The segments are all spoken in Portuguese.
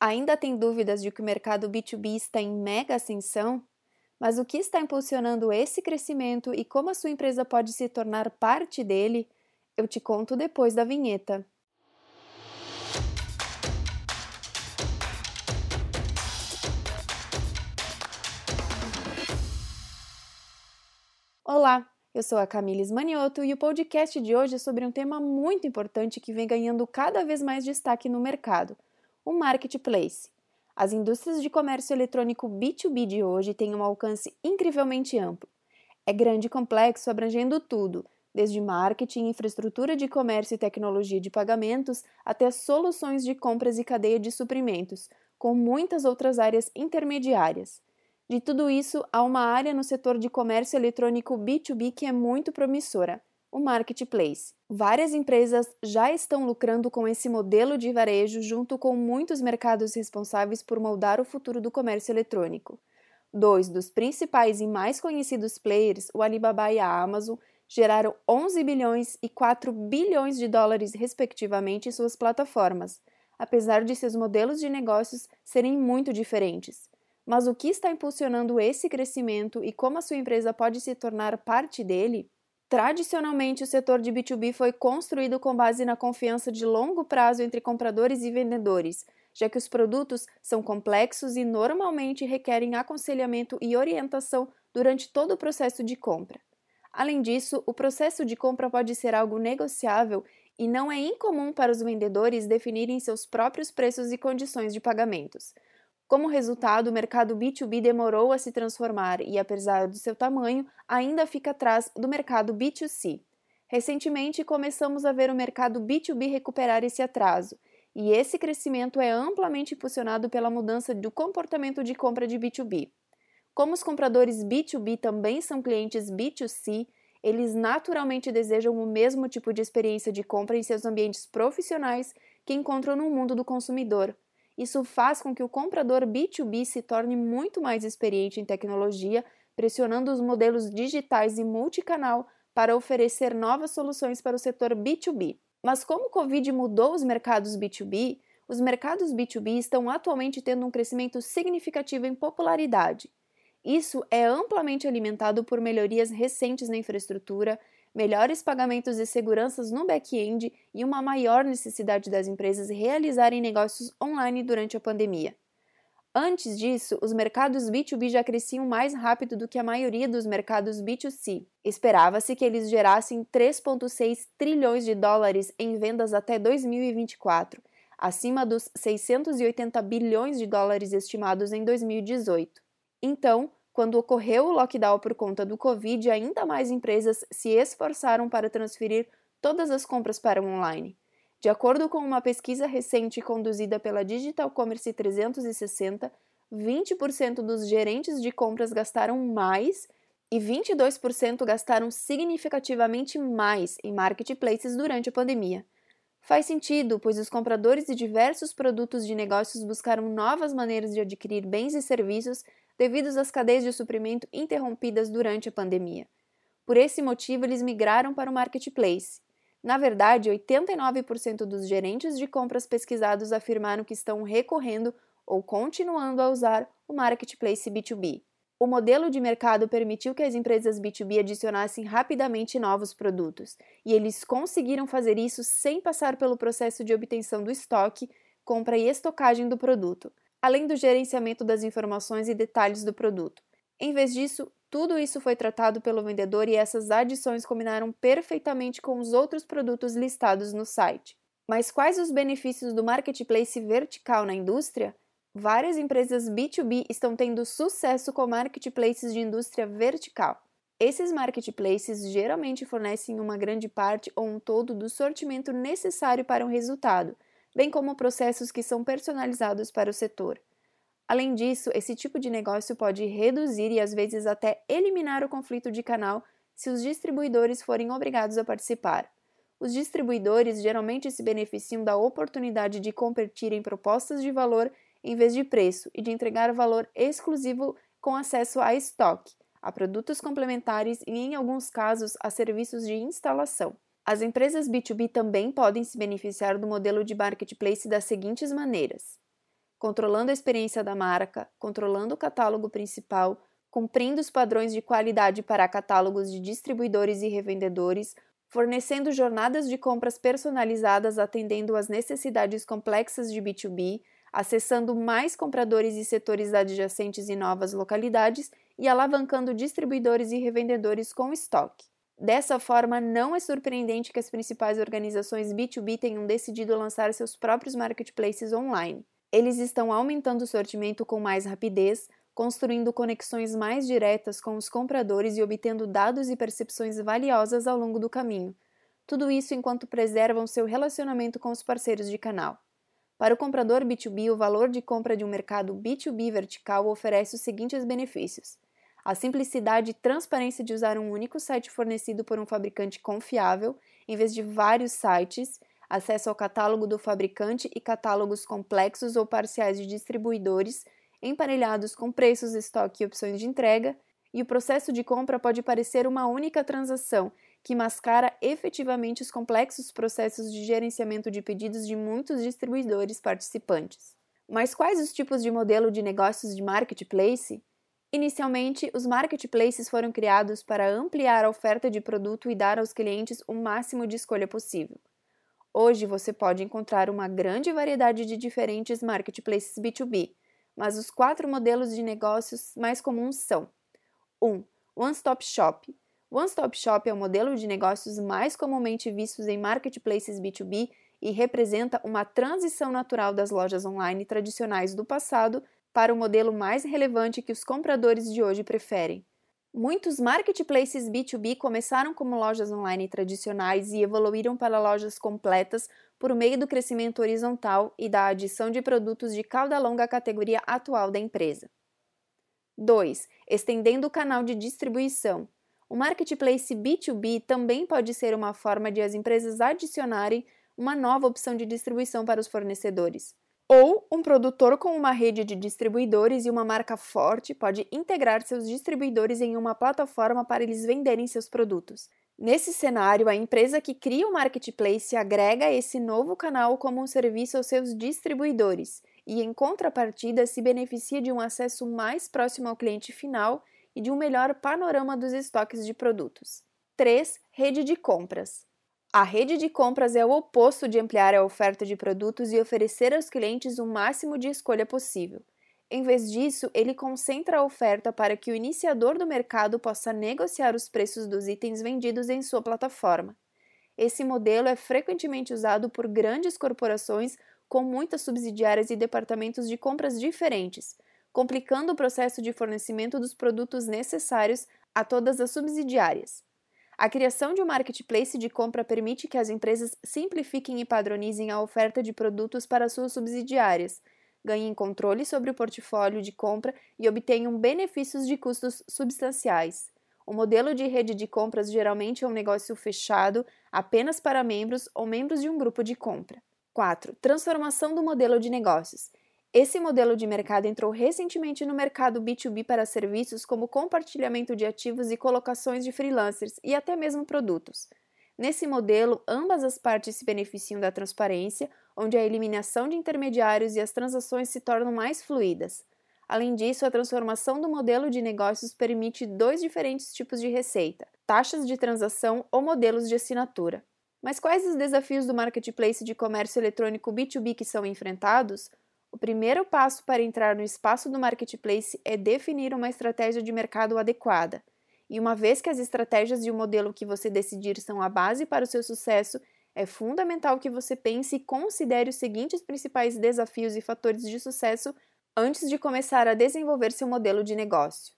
Ainda tem dúvidas de que o mercado B2B está em mega ascensão? Mas o que está impulsionando esse crescimento e como a sua empresa pode se tornar parte dele? Eu te conto depois da vinheta. Olá, eu sou a Camila Manioto e o podcast de hoje é sobre um tema muito importante que vem ganhando cada vez mais destaque no mercado – o marketplace. As indústrias de comércio eletrônico B2B de hoje têm um alcance incrivelmente amplo. É grande e complexo, abrangendo tudo, desde marketing, infraestrutura de comércio e tecnologia de pagamentos, até soluções de compras e cadeia de suprimentos, com muitas outras áreas intermediárias. De tudo isso, há uma área no setor de comércio eletrônico B2B que é muito promissora, o marketplace. Várias empresas já estão lucrando com esse modelo de varejo, junto com muitos mercados responsáveis por moldar o futuro do comércio eletrônico. Dois dos principais e mais conhecidos players, o Alibaba e a Amazon, geraram 11 bilhões e 4 bilhões de dólares, respectivamente, em suas plataformas, apesar de seus modelos de negócios serem muito diferentes. Mas o que está impulsionando esse crescimento e como a sua empresa pode se tornar parte dele? Tradicionalmente, o setor de B2B foi construído com base na confiança de longo prazo entre compradores e vendedores, já que os produtos são complexos e normalmente requerem aconselhamento e orientação durante todo o processo de compra. Além disso, o processo de compra pode ser algo negociável e não é incomum para os vendedores definirem seus próprios preços e condições de pagamentos. Como resultado, o mercado B2B demorou a se transformar e, apesar do seu tamanho, ainda fica atrás do mercado B2C. Recentemente, começamos a ver o mercado B2B recuperar esse atraso, e esse crescimento é amplamente impulsionado pela mudança do comportamento de compra de B2B. Como os compradores B2B também são clientes B2C, eles naturalmente desejam o mesmo tipo de experiência de compra em seus ambientes profissionais que encontram no mundo do consumidor isso faz com que o comprador B2B se torne muito mais experiente em tecnologia, pressionando os modelos digitais e multicanal para oferecer novas soluções para o setor B2B. Mas como o Covid mudou os mercados B2B, os mercados B2B estão atualmente tendo um crescimento significativo em popularidade. Isso é amplamente alimentado por melhorias recentes na infraestrutura, melhores pagamentos e seguranças no back-end e uma maior necessidade das empresas realizarem negócios online durante a pandemia. Antes disso, os mercados B2B já cresciam mais rápido do que a maioria dos mercados B2C. Esperava-se que eles gerassem 3,6 trilhões de dólares em vendas até 2024, acima dos 680 bilhões de dólares estimados em 2018. Então, quando ocorreu o lockdown por conta do Covid, ainda mais empresas se esforçaram para transferir todas as compras para o online. De acordo com uma pesquisa recente conduzida pela Digital Commerce 360, 20% dos gerentes de compras gastaram mais e 22% gastaram significativamente mais em marketplaces durante a pandemia. Faz sentido, pois os compradores de diversos produtos de negócios buscaram novas maneiras de adquirir bens e serviços devido às cadeias de suprimento interrompidas durante a pandemia. Por esse motivo, eles migraram para o marketplace. Na verdade, 89% dos gerentes de compras pesquisados afirmaram que estão recorrendo ou continuando a usar o marketplace B2B. O modelo de mercado permitiu que as empresas B2B adicionassem rapidamente novos produtos, e eles conseguiram fazer isso sem passar pelo processo de obtenção do estoque, compra e estocagem do produto além do gerenciamento das informações e detalhes do produto. Em vez disso, tudo isso foi tratado pelo vendedor e essas adições combinaram perfeitamente com os outros produtos listados no site. Mas quais os benefícios do marketplace vertical na indústria? Várias empresas B2B estão tendo sucesso com marketplaces de indústria vertical. Esses marketplaces geralmente fornecem uma grande parte ou um todo do sortimento necessário para um resultado, bem como processos que são personalizados para o setor. Além disso, esse tipo de negócio pode reduzir e às vezes até eliminar o conflito de canal se os distribuidores forem obrigados a participar. Os distribuidores geralmente se beneficiam da oportunidade de competir em propostas de valor em vez de preço e de entregar valor exclusivo com acesso a estoque, a produtos complementares e, em alguns casos, a serviços de instalação. As empresas B2B também podem se beneficiar do modelo de marketplace das seguintes maneiras: controlando a experiência da marca, controlando o catálogo principal, cumprindo os padrões de qualidade para catálogos de distribuidores e revendedores, fornecendo jornadas de compras personalizadas atendendo às necessidades complexas de B2B, acessando mais compradores e setores adjacentes em novas localidades e alavancando distribuidores e revendedores com estoque. Dessa forma, não é surpreendente que as principais organizações B2B tenham decidido lançar seus próprios marketplaces online. Eles estão aumentando o sortimento com mais rapidez, construindo conexões mais diretas com os compradores e obtendo dados e percepções valiosas ao longo do caminho. Tudo isso enquanto preservam seu relacionamento com os parceiros de canal. Para o comprador B2B, o valor de compra de um mercado B2B vertical oferece os seguintes benefícios: a simplicidade e transparência de usar um único site fornecido por um fabricante confiável, em vez de vários sites, acesso ao catálogo do fabricante e catálogos complexos ou parciais de distribuidores emparelhados com preços, estoque e opções de entrega, e o processo de compra pode parecer uma única transação que mascara efetivamente os complexos processos de gerenciamento de pedidos de muitos distribuidores participantes. Mas quais os tipos de modelo de negócios de marketplace? Inicialmente, os marketplaces foram criados para ampliar a oferta de produto e dar aos clientes o máximo de escolha possível. Hoje você pode encontrar uma grande variedade de diferentes marketplaces B2B, mas os quatro modelos de negócios mais comuns são: 1. Um, One Stop Shop. One Stop Shop é o modelo de negócios mais comumente vistos em marketplaces B2B e representa uma transição natural das lojas online tradicionais do passado para o modelo mais relevante que os compradores de hoje preferem. Muitos marketplaces B2B começaram como lojas online tradicionais e evoluíram para lojas completas por meio do crescimento horizontal e da adição de produtos de cauda longa à categoria atual da empresa. 2. Estendendo o canal de distribuição. O marketplace B2B também pode ser uma forma de as empresas adicionarem uma nova opção de distribuição para os fornecedores. Ou um produtor com uma rede de distribuidores e uma marca forte pode integrar seus distribuidores em uma plataforma para eles venderem seus produtos. Nesse cenário, a empresa que cria o marketplace agrega esse novo canal como um serviço aos seus distribuidores e, em contrapartida, se beneficia de um acesso mais próximo ao cliente final e de um melhor panorama dos estoques de produtos. 3. Rede de compras. A rede de compras é o oposto de ampliar a oferta de produtos e oferecer aos clientes o máximo de escolha possível. Em vez disso, ele concentra a oferta para que o iniciador do mercado possa negociar os preços dos itens vendidos em sua plataforma. Esse modelo é frequentemente usado por grandes corporações com muitas subsidiárias e departamentos de compras diferentes, complicando o processo de fornecimento dos produtos necessários a todas as subsidiárias. A criação de um marketplace de compra permite que as empresas simplifiquem e padronizem a oferta de produtos para suas subsidiárias, ganhem controle sobre o portfólio de compra e obtenham benefícios de custos substanciais. O modelo de rede de compras geralmente é um negócio fechado apenas para membros ou membros de um grupo de compra. 4. Transformação do modelo de negócios. Esse modelo de mercado entrou recentemente no mercado B2B para serviços como compartilhamento de ativos e colocações de freelancers e até mesmo produtos. Nesse modelo, ambas as partes se beneficiam da transparência, onde a eliminação de intermediários e as transações se tornam mais fluídas. Além disso, a transformação do modelo de negócios permite dois diferentes tipos de receita: taxas de transação ou modelos de assinatura. Mas quais os desafios do marketplace de comércio eletrônico B2B que são enfrentados? O primeiro passo para entrar no espaço do marketplace é definir uma estratégia de mercado adequada. E uma vez que as estratégias e o modelo que você decidir são a base para o seu sucesso, é fundamental que você pense e considere os seguintes principais desafios e fatores de sucesso antes de começar a desenvolver seu modelo de negócio.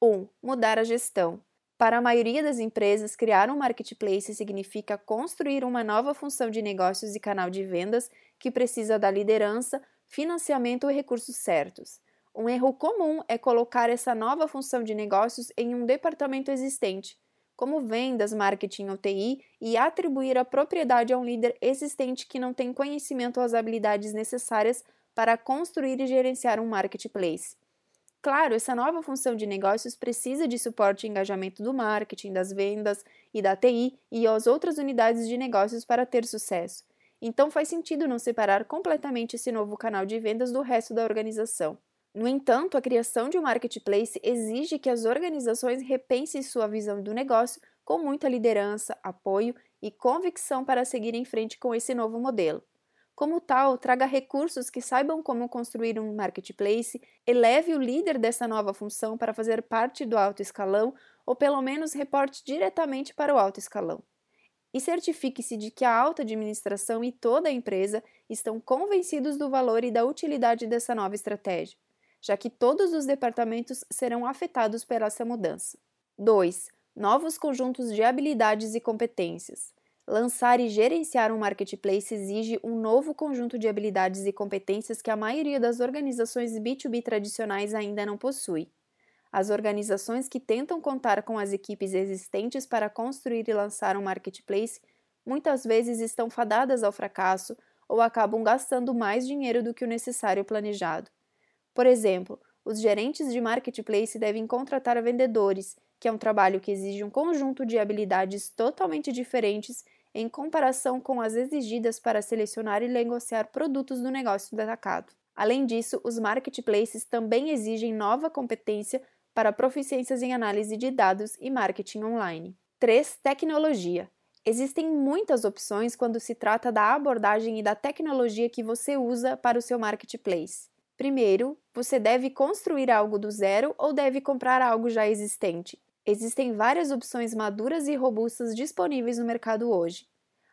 1. Um, mudar a gestão. Para a maioria das empresas, criar um marketplace significa construir uma nova função de negócios e canal de vendas que precisa da liderança, financiamento e recursos certos. Um erro comum é colocar essa nova função de negócios em um departamento existente, como vendas, marketing ou TI, e atribuir a propriedade a um líder existente que não tem conhecimento ou as habilidades necessárias para construir e gerenciar um marketplace. Claro, essa nova função de negócios precisa de suporte e engajamento do marketing, das vendas e da TI e as outras unidades de negócios para ter sucesso. Então faz sentido não separar completamente esse novo canal de vendas do resto da organização. No entanto, a criação de um marketplace exige que as organizações repensem sua visão do negócio com muita liderança, apoio e convicção para seguir em frente com esse novo modelo. Como tal, traga recursos que saibam como construir um marketplace, eleve o líder dessa nova função para fazer parte do alto escalão ou pelo menos reporte diretamente para o alto escalão. E certifique-se de que a alta administração e toda a empresa estão convencidos do valor e da utilidade dessa nova estratégia, já que todos os departamentos serão afetados pela essa mudança. 2. Novos conjuntos de habilidades e competências. Lançar e gerenciar um marketplace exige um novo conjunto de habilidades e competências que a maioria das organizações B2B tradicionais ainda não possui. As organizações que tentam contar com as equipes existentes para construir e lançar um marketplace muitas vezes estão fadadas ao fracasso ou acabam gastando mais dinheiro do que o necessário planejado. Por exemplo, os gerentes de marketplace devem contratar vendedores, que é um trabalho que exige um conjunto de habilidades totalmente diferentes em comparação com as exigidas para selecionar e negociar produtos do negócio do atacado. Além disso, os marketplaces também exigem nova competência para proficiências em análise de dados e marketing online. 3. Tecnologia. Existem muitas opções quando se trata da abordagem e da tecnologia que você usa para o seu marketplace. Primeiro, você deve construir algo do zero ou deve comprar algo já existente. Existem várias opções maduras e robustas disponíveis no mercado hoje.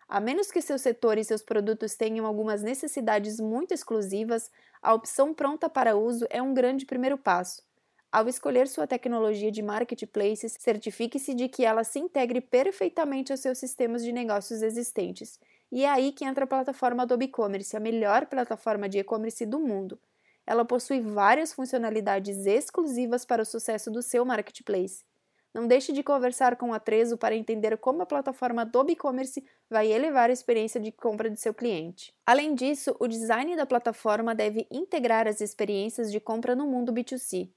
A menos que seu setor e seus produtos tenham algumas necessidades muito exclusivas, a opção pronta para uso é um grande primeiro passo. Ao escolher sua tecnologia de marketplaces, certifique-se de que ela se integre perfeitamente aos seus sistemas de negócios existentes. E é aí que entra a plataforma Adobe Commerce, a melhor plataforma de e-commerce do mundo. Ela possui várias funcionalidades exclusivas para o sucesso do seu marketplace. Não deixe de conversar com a Trezo para entender como a plataforma Adobe Commerce vai elevar a experiência de compra de seu cliente. Além disso, o design da plataforma deve integrar as experiências de compra no mundo B2C.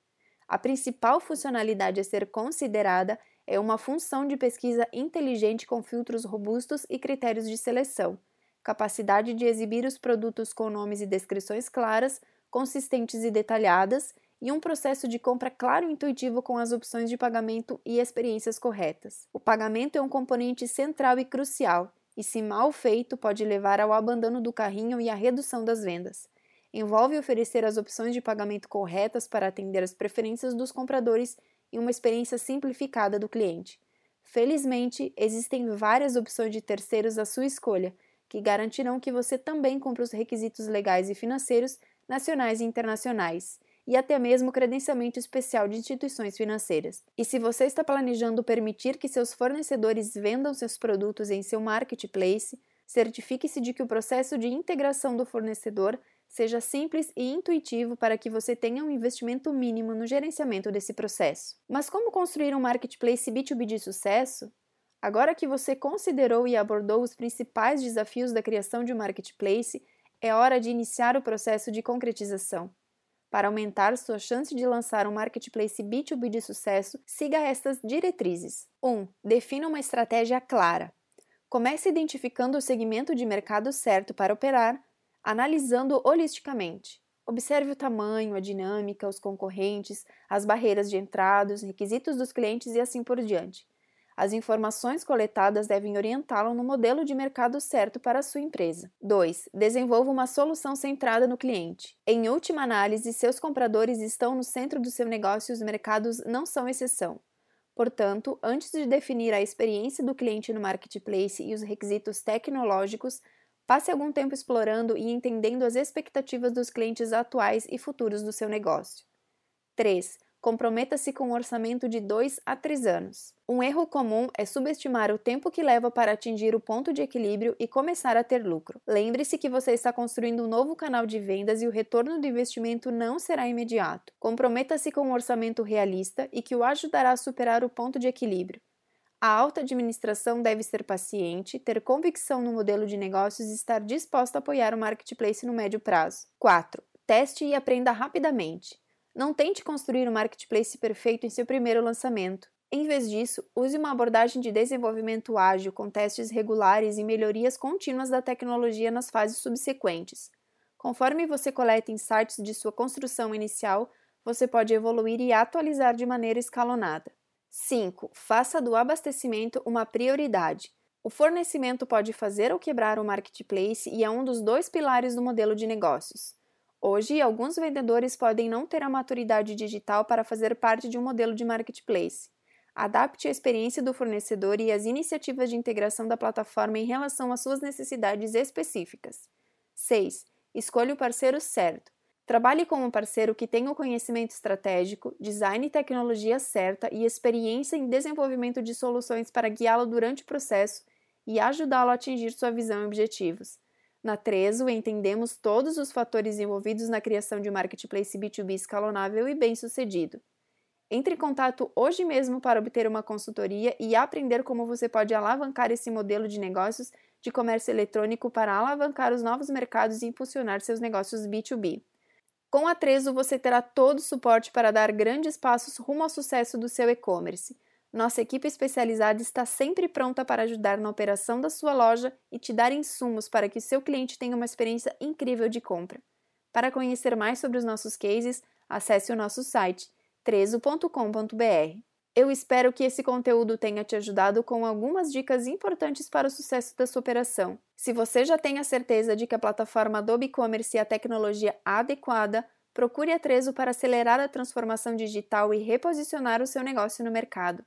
A principal funcionalidade a ser considerada é uma função de pesquisa inteligente com filtros robustos e critérios de seleção, capacidade de exibir os produtos com nomes e descrições claras, consistentes e detalhadas, e um processo de compra claro e intuitivo com as opções de pagamento e experiências corretas. O pagamento é um componente central e crucial, e se mal feito pode levar ao abandono do carrinho e à redução das vendas. Envolve oferecer as opções de pagamento corretas para atender às preferências dos compradores e uma experiência simplificada do cliente. Felizmente, existem várias opções de terceiros à sua escolha, que garantirão que você também cumpra os requisitos legais e financeiros nacionais e internacionais e até mesmo credenciamento especial de instituições financeiras. E se você está planejando permitir que seus fornecedores vendam seus produtos em seu marketplace, certifique-se de que o processo de integração do fornecedor seja simples e intuitivo para que você tenha um investimento mínimo no gerenciamento desse processo. Mas como construir um marketplace B2B de sucesso? Agora que você considerou e abordou os principais desafios da criação de um marketplace, é hora de iniciar o processo de concretização. Para aumentar sua chance de lançar um marketplace B2B de sucesso, siga estas diretrizes. 1. Defina uma estratégia clara. Comece identificando o segmento de mercado certo para operar, analisando holisticamente. Observe o tamanho, a dinâmica, os concorrentes, as barreiras de entrada, os requisitos dos clientes e assim por diante. As informações coletadas devem orientá-lo no modelo de mercado certo para a sua empresa. 2. Desenvolva uma solução centrada no cliente. Em última análise, seus compradores estão no centro do seu negócio e os mercados não são exceção. Portanto, antes de definir a experiência do cliente no marketplace e os requisitos tecnológicos, passe algum tempo explorando e entendendo as expectativas dos clientes atuais e futuros do seu negócio. 3 comprometa-se com um orçamento de 2 a 3 anos. Um erro comum é subestimar o tempo que leva para atingir o ponto de equilíbrio e começar a ter lucro. Lembre-se que você está construindo um novo canal de vendas e o retorno do investimento não será imediato. Comprometa-se com um orçamento realista e que o ajudará a superar o ponto de equilíbrio. A alta administração deve ser paciente, ter convicção no modelo de negócios e estar disposta a apoiar o marketplace no médio prazo. 4. Teste e aprenda rapidamente. Não tente construir um marketplace perfeito em seu primeiro lançamento. Em vez disso, use uma abordagem de desenvolvimento ágil com testes regulares e melhorias contínuas da tecnologia nas fases subsequentes. Conforme você coleta insights de sua construção inicial, você pode evoluir e atualizar de maneira escalonada. 5. Faça do abastecimento uma prioridade. O fornecimento pode fazer ou quebrar o marketplace e é um dos dois pilares do modelo de negócios. Hoje, alguns vendedores podem não ter a maturidade digital para fazer parte de um modelo de marketplace. Adapte a experiência do fornecedor e as iniciativas de integração da plataforma em relação às suas necessidades específicas. 6. Escolha o parceiro certo. Trabalhe com um parceiro que tenha o conhecimento estratégico, design e tecnologia certa e experiência em desenvolvimento de soluções para guiá-lo durante o processo e ajudá-lo a atingir sua visão e objetivos. Na Trezo, entendemos todos os fatores envolvidos na criação de um marketplace B2B escalonável e bem-sucedido. Entre em contato hoje mesmo para obter uma consultoria e aprender como você pode alavancar esse modelo de negócios de comércio eletrônico para alavancar os novos mercados e impulsionar seus negócios B2B. Com a Trezo você terá todo o suporte para dar grandes passos rumo ao sucesso do seu e-commerce. Nossa equipe especializada está sempre pronta para ajudar na operação da sua loja e te dar insumos para que seu cliente tenha uma experiência incrível de compra. Para conhecer mais sobre os nossos cases, acesse o nosso site trezo.com.br. Eu espero que esse conteúdo tenha te ajudado com algumas dicas importantes para o sucesso da sua operação. Se você já tem a certeza de que a plataforma Adobe Commerce é a tecnologia adequada, procure a Trezo para acelerar a transformação digital e reposicionar o seu negócio no mercado.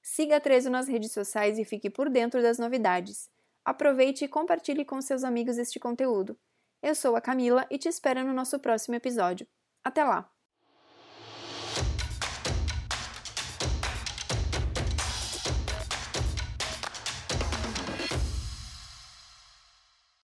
Siga a Trezo nas redes sociais e fique por dentro das novidades. Aproveite e compartilhe com seus amigos este conteúdo. Eu sou a Camila e te espero no nosso próximo episódio. Até lá!